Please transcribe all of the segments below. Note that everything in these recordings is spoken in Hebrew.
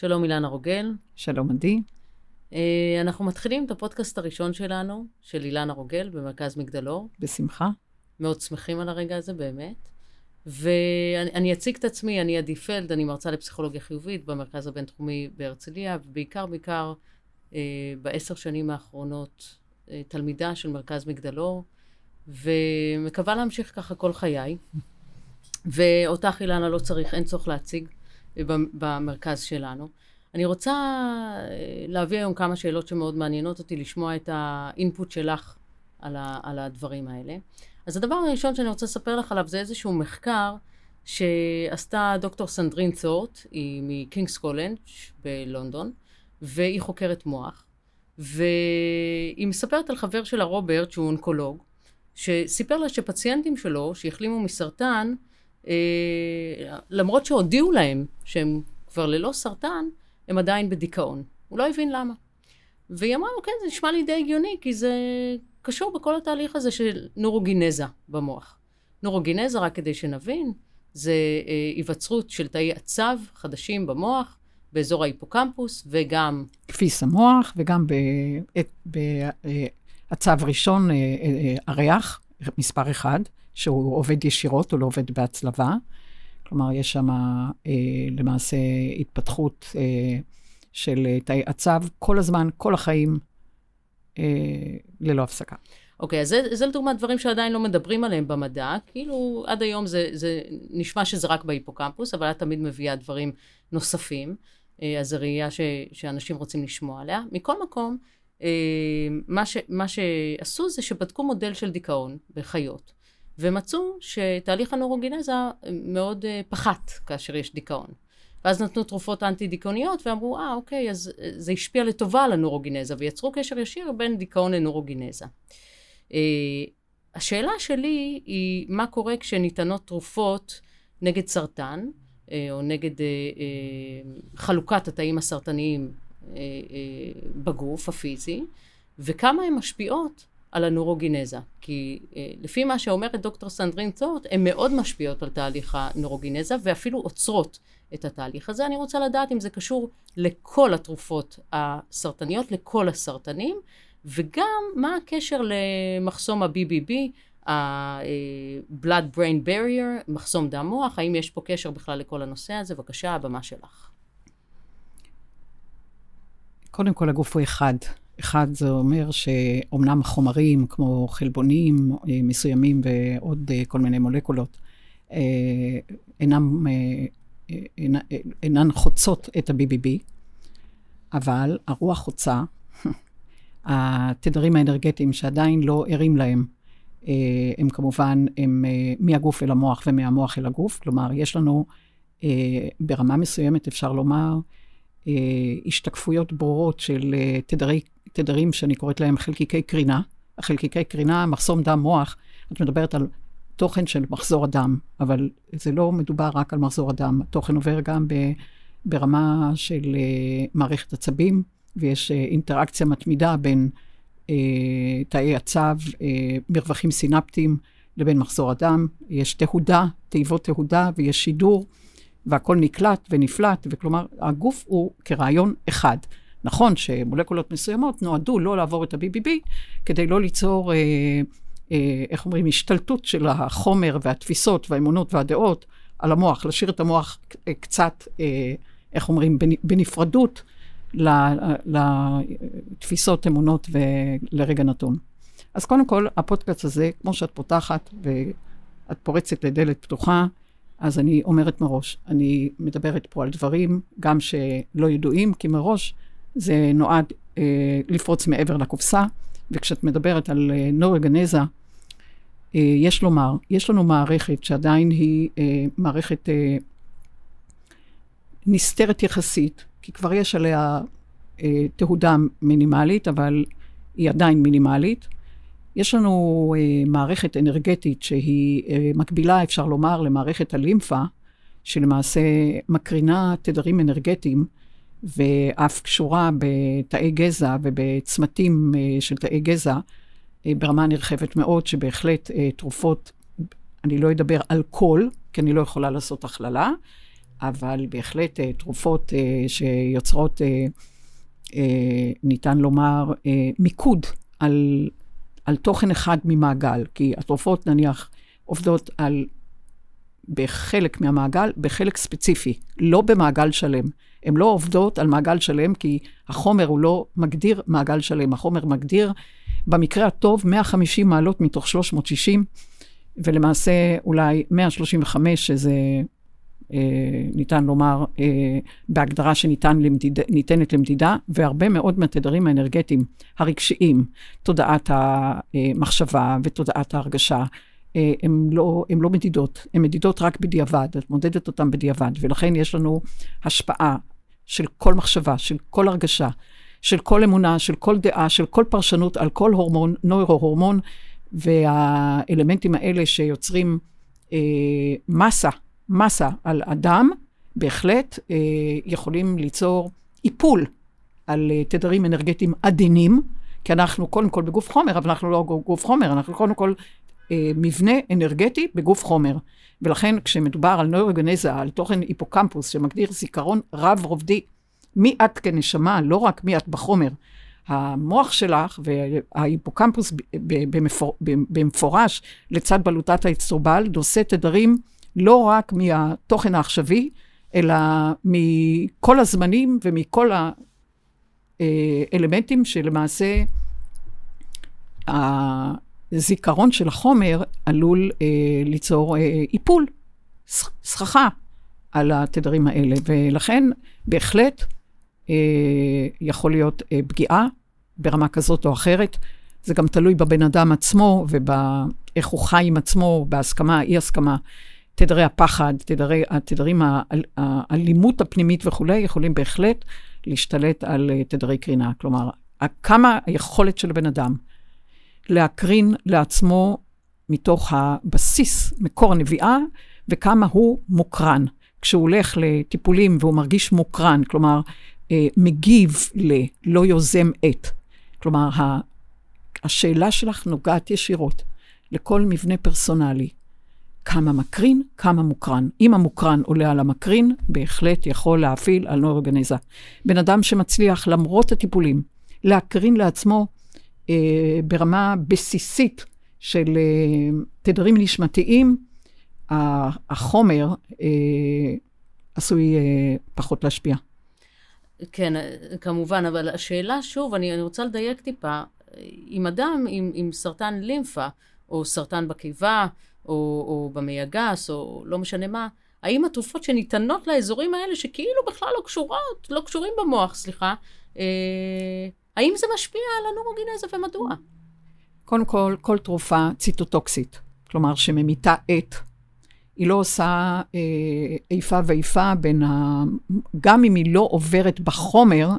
שלום אילנה רוגל. שלום עדי. אה, אנחנו מתחילים את הפודקאסט הראשון שלנו, של אילנה רוגל, במרכז מגדלור. בשמחה. מאוד שמחים על הרגע הזה, באמת. ואני אציג את עצמי, אני עדי פלד, אני מרצה לפסיכולוגיה חיובית במרכז הבינתחומי בהרצליה, ובעיקר, בעיקר, אה, בעשר שנים האחרונות, אה, תלמידה של מרכז מגדלור, ומקווה להמשיך ככה כל חיי. ואותך, אילנה, לא צריך, אין צורך להציג במרכז שלנו. אני רוצה אה, להביא היום כמה שאלות שמאוד מעניינות אותי, לשמוע את ה input שלך על, ה, על הדברים האלה. אז הדבר הראשון שאני רוצה לספר לך עליו זה איזשהו מחקר שעשתה דוקטור סנדרין תורט, היא מקינגס קולג' בלונדון, והיא חוקרת מוח. והיא מספרת על חבר שלה רוברט, שהוא אונקולוג, שסיפר לה שפציינטים שלו, שהחלימו מסרטן, אה, למרות שהודיעו להם שהם כבר ללא סרטן, הם עדיין בדיכאון. הוא לא הבין למה. והיא אמרה לו, כן, זה נשמע לי די הגיוני, כי זה קשור בכל התהליך הזה של נורוגינזה במוח. נורוגינזה, רק כדי שנבין, זה אה, היווצרות של תאי עצב חדשים במוח, באזור ההיפוקמפוס, וגם... כפיס המוח, וגם בעצב אה, ראשון, אה, הריח, מספר אחד, שהוא עובד ישירות, הוא לא עובד בהצלבה. כלומר, יש שם אה, למעשה התפתחות אה, של תאי עצב כל הזמן, כל החיים, אה, ללא הפסקה. אוקיי, okay, אז זה, זה לדוגמה דברים שעדיין לא מדברים עליהם במדע, כאילו עד היום זה, זה נשמע שזה רק בהיפוקמפוס, אבל את תמיד מביאה דברים נוספים, אה, אז זו ראייה ש, שאנשים רוצים לשמוע עליה. מכל מקום, אה, מה, ש, מה שעשו זה שבדקו מודל של דיכאון בחיות. ומצאו שתהליך הנורוגינזה מאוד uh, פחת כאשר יש דיכאון. ואז נתנו תרופות אנטי-דיכאוניות ואמרו, אה, אוקיי, אז uh, זה השפיע לטובה על הנורוגינזה, ויצרו קשר ישיר בין דיכאון לנורוגינזה. Uh, השאלה שלי היא, מה קורה כשניתנות תרופות נגד סרטן, או נגד חלוקת התאים הסרטניים בגוף הפיזי, וכמה הן משפיעות על הנורוגינזה. כי אה, לפי מה שאומרת דוקטור סנדרין צורט, הן מאוד משפיעות על תהליך הנורוגינזה ואפילו עוצרות את התהליך הזה. אני רוצה לדעת אם זה קשור לכל התרופות הסרטניות, לכל הסרטנים, וגם מה הקשר למחסום ה-BBB, ה-Blood Brain Barrier, מחסום דם מוח, האם יש פה קשר בכלל לכל הנושא הזה? בבקשה, הבמה שלך. קודם כל, הגוף הוא אחד. אחד, זה אומר שאומנם חומרים כמו חלבונים אה, מסוימים ועוד אה, כל מיני מולקולות אה, אינם, אינן, אינן חוצות את ה-BBB, אבל הרוח חוצה, התדרים האנרגטיים שעדיין לא ערים להם, הם כמובן, הם מהגוף אל המוח ומהמוח אל הגוף, כלומר, יש לנו ברמה מסוימת, אפשר לומר, השתקפויות ברורות של תדרי תדרים שאני קוראת להם חלקיקי קרינה. החלקיקי קרינה, מחסום דם מוח, את מדברת על תוכן של מחזור הדם, אבל זה לא מדובר רק על מחזור הדם, התוכן עובר גם ב, ברמה של uh, מערכת עצבים, ויש uh, אינטראקציה מתמידה בין uh, תאי הצו, uh, מרווחים סינפטיים, לבין מחזור הדם. יש תהודה, תיבות תהודה, ויש שידור, והכל נקלט ונפלט, וכלומר, הגוף הוא כרעיון אחד. נכון שמולקולות מסוימות נועדו לא לעבור את ה-BBB, כדי לא ליצור, אה, אה, איך אומרים, השתלטות של החומר והתפיסות והאמונות והדעות על המוח, להשאיר את המוח קצת, אה, איך אומרים, בנפרדות לתפיסות, אמונות ולרגע נתון. אז קודם כל, הפודקאסט הזה, כמו שאת פותחת ואת פורצת לדלת פתוחה, אז אני אומרת מראש, אני מדברת פה על דברים גם שלא ידועים, כי מראש זה נועד אה, לפרוץ מעבר לקופסה, וכשאת מדברת על אה, נורגנזה, אה, יש לומר, יש לנו מערכת שעדיין היא אה, מערכת אה, נסתרת יחסית, כי כבר יש עליה אה, תהודה מינימלית, אבל היא עדיין מינימלית. יש לנו אה, מערכת אנרגטית שהיא אה, מקבילה, אפשר לומר, למערכת הלימפה, שלמעשה מקרינה תדרים אנרגטיים ואף קשורה בתאי גזע ובצמתים אה, של תאי גזע אה, ברמה נרחבת מאוד, שבהחלט אה, תרופות, אני לא אדבר על כל, כי אני לא יכולה לעשות הכללה, אבל בהחלט תרופות שיוצרות, ניתן לומר, מיקוד על, על תוכן אחד ממעגל, כי התרופות נניח עובדות על, בחלק מהמעגל, בחלק ספציפי, לא במעגל שלם. הן לא עובדות על מעגל שלם, כי החומר הוא לא מגדיר מעגל שלם, החומר מגדיר, במקרה הטוב, 150 מעלות מתוך 360, ולמעשה אולי 135, שזה אה, ניתן לומר, אה, בהגדרה שניתנת למדיד, למדידה, והרבה מאוד מהתדרים האנרגטיים הרגשיים, תודעת המחשבה ותודעת ההרגשה, אה, הן לא, לא מדידות, הן מדידות רק בדיעבד, את מודדת אותן בדיעבד, ולכן יש לנו השפעה של כל מחשבה, של כל הרגשה, של כל אמונה, של כל דעה, של כל פרשנות על כל הורמון, נוירו-הורמון, והאלמנטים האלה שיוצרים אה, מסה מסה על אדם, בהחלט אה, יכולים ליצור איפול על אה, תדרים אנרגטיים עדינים, כי אנחנו קודם כל בגוף חומר, אבל אנחנו לא גוף חומר, אנחנו קודם כל אה, מבנה אנרגטי בגוף חומר. ולכן כשמדובר על נוירוגנזה, על תוכן היפוקמפוס שמגדיר זיכרון רב-רובדי, מי את כנשמה, לא רק מי את בחומר. המוח שלך וההיפוקמפוס במפורש לצד בלוטת האצטרובל נושא תדרים לא רק מהתוכן העכשווי, אלא מכל הזמנים ומכל האלמנטים שלמעשה הזיכרון של החומר עלול אה, ליצור אה, איפול, סככה על התדרים האלה, ולכן בהחלט אה, יכול להיות אה, פגיעה ברמה כזאת או אחרת. זה גם תלוי בבן אדם עצמו ובאיך הוא חי עם עצמו, בהסכמה, אי הסכמה. תדרי הפחד, תדרי, התדרים, האלימות הפנימית וכולי, יכולים בהחלט להשתלט על אה, תדרי קרינה. כלומר, כמה היכולת של הבן אדם להקרין לעצמו מתוך הבסיס, מקור הנביאה, וכמה הוא מוקרן. כשהוא הולך לטיפולים והוא מרגיש מוקרן, כלומר, אה, מגיב ל, לא יוזם את. כלומר, השאלה שלך נוגעת ישירות לכל מבנה פרסונלי. כמה מקרין, כמה מוקרן. אם המוקרן עולה על המקרין, בהחלט יכול להפעיל על נוירוגנזה. בן אדם שמצליח, למרות הטיפולים, להקרין לעצמו ברמה בסיסית של אה, תדרים נשמתיים, החומר אה, עשוי אה, פחות להשפיע. כן, כמובן, אבל השאלה, שוב, אני רוצה לדייק טיפה, אם אדם עם, עם סרטן לימפה, או סרטן בקיבה, או, או במעי הגס, או לא משנה מה, האם התרופות שניתנות לאזורים האלה, שכאילו בכלל לא קשורות, לא קשורים במוח, סליחה, אה, האם זה משפיע על הנורוגינזה ומדוע? קודם כל, כל תרופה ציטוטוקסית, כלומר שממיתה את, היא לא עושה אה, איפה ואיפה בין ה... גם אם היא לא עוברת בחומר,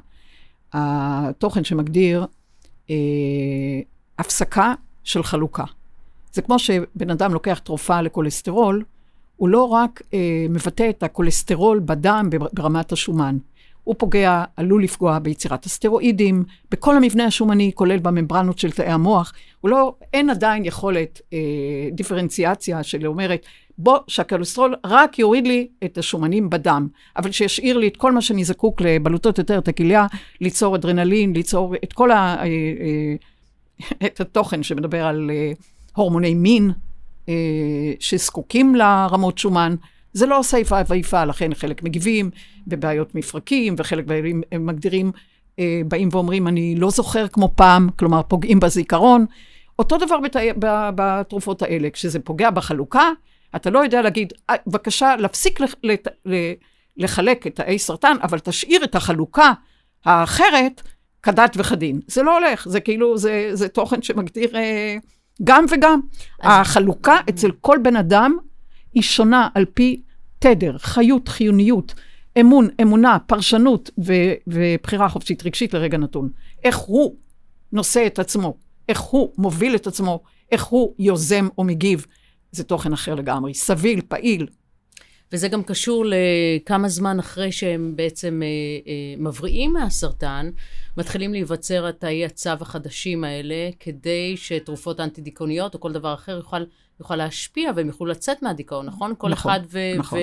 התוכן שמגדיר אה, הפסקה של חלוקה. זה כמו שבן אדם לוקח תרופה לכולסטרול, הוא לא רק אה, מבטא את הכולסטרול בדם ברמת השומן, הוא פוגע, עלול לפגוע ביצירת הסטרואידים, בכל המבנה השומני, כולל בממברנות של תאי המוח. הוא לא, אין עדיין יכולת אה, דיפרנציאציה של אומרת, בוא, שהכולסטרול רק יוריד לי את השומנים בדם, אבל שישאיר לי את כל מה שאני זקוק לבלוטות יותר את הכליה, ליצור אדרנלין, ליצור את כל ה... אה, אה, את התוכן שמדבר על... אה, הורמוני מין אה, שזקוקים לרמות שומן. זה לא עושה איפה ואיפה, לכן חלק מגיבים בבעיות מפרקים, וחלק בעלים הם מגדירים, אה, באים ואומרים, אני לא זוכר כמו פעם, כלומר, פוגעים בזיכרון. אותו דבר בת... בתרופות האלה, כשזה פוגע בחלוקה, אתה לא יודע להגיד, אה, בבקשה, להפסיק לח... לח... לחלק את תאי סרטן, אבל תשאיר את החלוקה האחרת כדת וכדין. זה לא הולך, זה כאילו, זה, זה תוכן שמגדיר... אה, גם וגם. אז... החלוקה אצל כל בן אדם היא שונה על פי תדר, חיות, חיוניות, אמון, אמונה, פרשנות ו- ובחירה חופשית רגשית לרגע נתון. איך הוא נושא את עצמו, איך הוא מוביל את עצמו, איך הוא יוזם או מגיב. זה תוכן אחר לגמרי, סביל, פעיל. וזה גם קשור לכמה זמן אחרי שהם בעצם אה, אה, מבריאים מהסרטן, מתחילים להיווצר התאי הצו החדשים האלה, כדי שתרופות אנטי-דיכאוניות או כל דבר אחר יוכל, יוכל להשפיע והם יוכלו לצאת מהדיכאון, נכון? כל נכון, אחד ו... נכון. ו...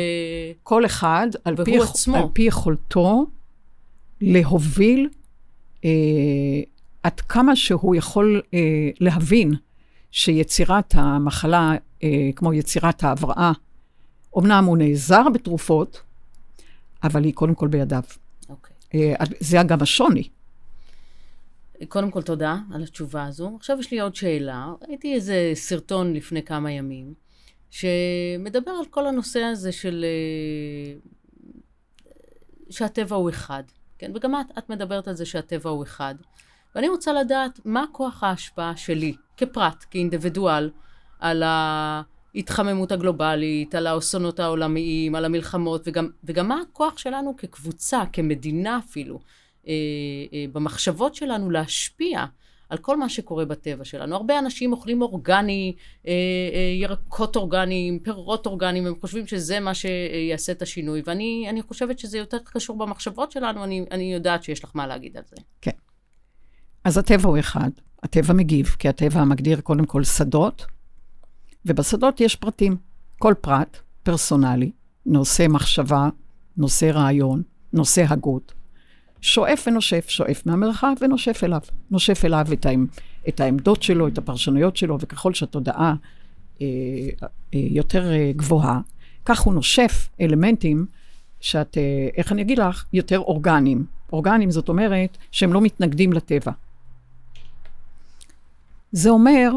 כל אחד, על פי, עצמו. על פי יכולתו, להוביל אה, עד כמה שהוא יכול אה, להבין שיצירת המחלה, אה, כמו יצירת ההבראה, אמנם הוא נעזר בתרופות, אבל היא קודם כל בידיו. אוקיי. אה, זה גם השוני. קודם כל, תודה על התשובה הזו. עכשיו יש לי עוד שאלה. ראיתי איזה סרטון לפני כמה ימים, שמדבר על כל הנושא הזה של... אה, שהטבע הוא אחד. כן? וגם את, את מדברת על זה שהטבע הוא אחד. ואני רוצה לדעת מה כוח ההשפעה שלי, כפרט, כאינדיבידואל, על ההתחממות הגלובלית, על האסונות העולמיים, על המלחמות, וגם, וגם מה הכוח שלנו כקבוצה, כמדינה אפילו, אה, אה, במחשבות שלנו להשפיע על כל מה שקורה בטבע שלנו. הרבה אנשים אוכלים אורגני, אה, אה, ירקות אורגניים, פירות אורגניים, הם חושבים שזה מה שיעשה את השינוי, ואני אני חושבת שזה יותר קשור במחשבות שלנו, אני, אני יודעת שיש לך מה להגיד על זה. כן. אז הטבע הוא אחד, הטבע מגיב, כי הטבע מגדיר קודם כל שדות, ובשדות יש פרטים. כל פרט פרסונלי, נושא מחשבה, נושא רעיון, נושא הגות, שואף ונושף, שואף מהמרחב ונושף אליו. נושף אליו את, העמ, את העמדות שלו, את הפרשנויות שלו, וככל שהתודעה אה, אה, יותר אה, גבוהה, כך הוא נושף אלמנטים שאת, אה, איך אני אגיד לך, יותר אורגניים. אורגניים זאת אומרת שהם לא מתנגדים לטבע. זה אומר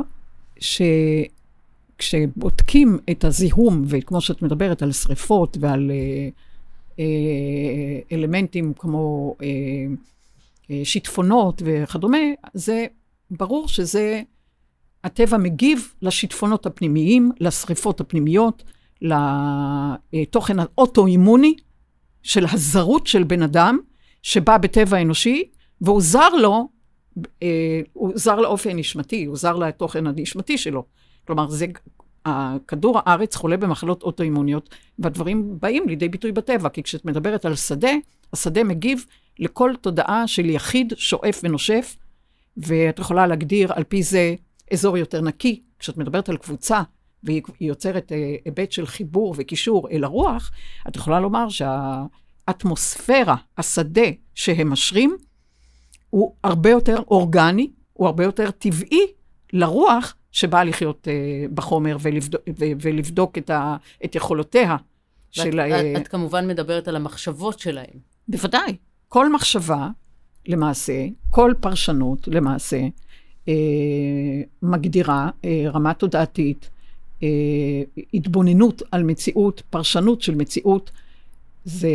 שכשבודקים את הזיהום, וכמו שאת מדברת על שריפות ועל אה, אה, אלמנטים כמו אה, אה, שיטפונות וכדומה, זה ברור שזה, הטבע מגיב לשיטפונות הפנימיים, לשריפות הפנימיות, לתוכן האוטואימוני של הזרות של בן אדם, שבא בטבע אנושי, והוא זר לו, אה, הוא זר לאופי הנשמתי, הוא זר לתוכן הנשמתי שלו. כלומר, זה, כדור הארץ חולה במחלות אוטואימוניות, והדברים באים לידי ביטוי בטבע, כי כשאת מדברת על שדה, השדה מגיב לכל תודעה של יחיד שואף ונושף, ואת יכולה להגדיר על פי זה אזור יותר נקי. כשאת מדברת על קבוצה, והיא יוצרת אה, היבט של חיבור וקישור אל הרוח, את יכולה לומר שהאטמוספירה, השדה שהם משרים, הוא הרבה יותר אורגני, הוא הרבה יותר טבעי לרוח שבאה לחיות uh, בחומר ולבדוק, ו, ולבדוק את, ה, את יכולותיה של... ואת, את, את כמובן מדברת על המחשבות שלהם. בוודאי. כל מחשבה, למעשה, כל פרשנות, למעשה, אה, מגדירה אה, רמה תודעתית, אה, התבוננות על מציאות, פרשנות של מציאות. זה,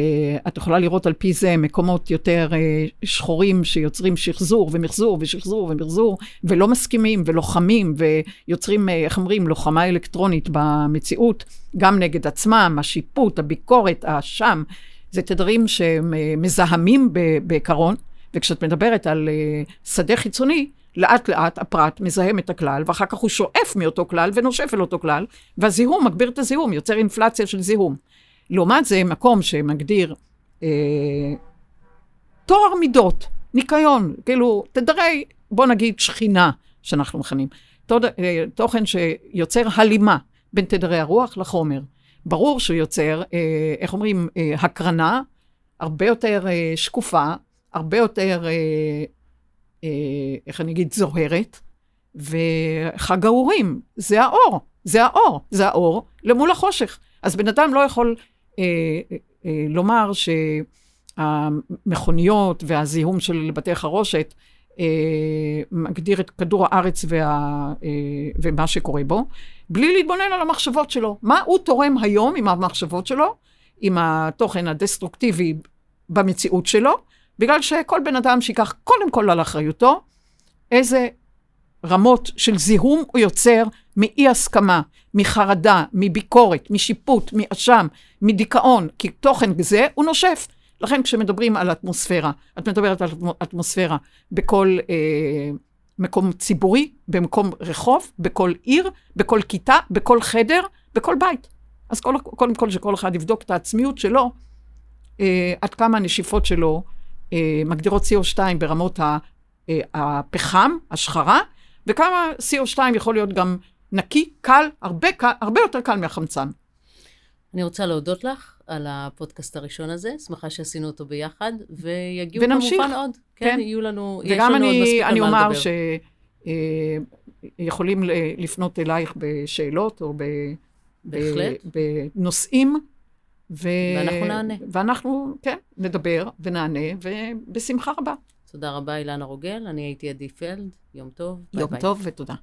את יכולה לראות על פי זה מקומות יותר אה, שחורים שיוצרים שחזור ומחזור ושחזור ומחזור, ולא מסכימים ולוחמים ויוצרים, אה, איך אומרים, לוחמה אלקטרונית במציאות, גם נגד עצמם, השיפוט, הביקורת, האשם, זה תדרים שמזהמים בעיקרון, וכשאת מדברת על אה, שדה חיצוני, לאט לאט הפרט מזהם את הכלל, ואחר כך הוא שואף מאותו כלל ונושף אל אותו כלל, והזיהום מגביר את הזיהום, יוצר אינפלציה של זיהום. לעומת זה, מקום שמגדיר אה, טוהר מידות, ניקיון, כאילו, תדרי, בוא נגיד שכינה, שאנחנו מכנים, תוד, אה, תוכן שיוצר הלימה בין תדרי הרוח לחומר. ברור שהוא יוצר, אה, איך אומרים, אה, הקרנה הרבה יותר אה, שקופה, הרבה יותר, אה, אה, איך אני אגיד, זוהרת, וחג האורים, זה האור, זה האור, זה האור למול החושך. אז בן אדם לא יכול לומר שהמכוניות והזיהום של בתי חרושת אה, מגדיר את כדור הארץ וה, אה, ומה שקורה בו, בלי להתבונן על המחשבות שלו. מה הוא תורם היום עם המחשבות שלו, עם התוכן הדסטרוקטיבי במציאות שלו, בגלל שכל בן אדם שיקח קודם כל על אחריותו, איזה רמות של זיהום הוא יוצר מאי הסכמה, מחרדה, מביקורת, משיפוט, מאשם, מדיכאון, כי תוכן זה הוא נושף. לכן כשמדברים על אטמוספירה, את מדברת על אטמוספירה בכל אה, מקום ציבורי, במקום רחוב, בכל עיר, בכל כיתה, בכל חדר, בכל בית. אז כל, קודם כל שכל אחד יבדוק את העצמיות שלו, אה, עד כמה הנשיפות שלו אה, מגדירות CO2 ברמות ה, אה, הפחם, השחרה, וכמה CO2 יכול להיות גם נקי, קל, הרבה, קל, הרבה יותר קל מהחמצן. אני רוצה להודות לך על הפודקאסט הראשון הזה, שמחה שעשינו אותו ביחד, ויגיעו ונמשיך. כמובן עוד. כן, כן. יהיו לנו, יש וגם לנו עוד אני, מספיק אני על מה אומר לדבר. שיכולים לפנות אלייך בשאלות או ב, בהחלט. ב, בנושאים. ו... ואנחנו נענה. ואנחנו, כן, נדבר ונענה, ובשמחה רבה. תודה רבה, אילנה רוגל, אני הייתי עדי פלד, יום טוב. ביי יום ביי. טוב ותודה.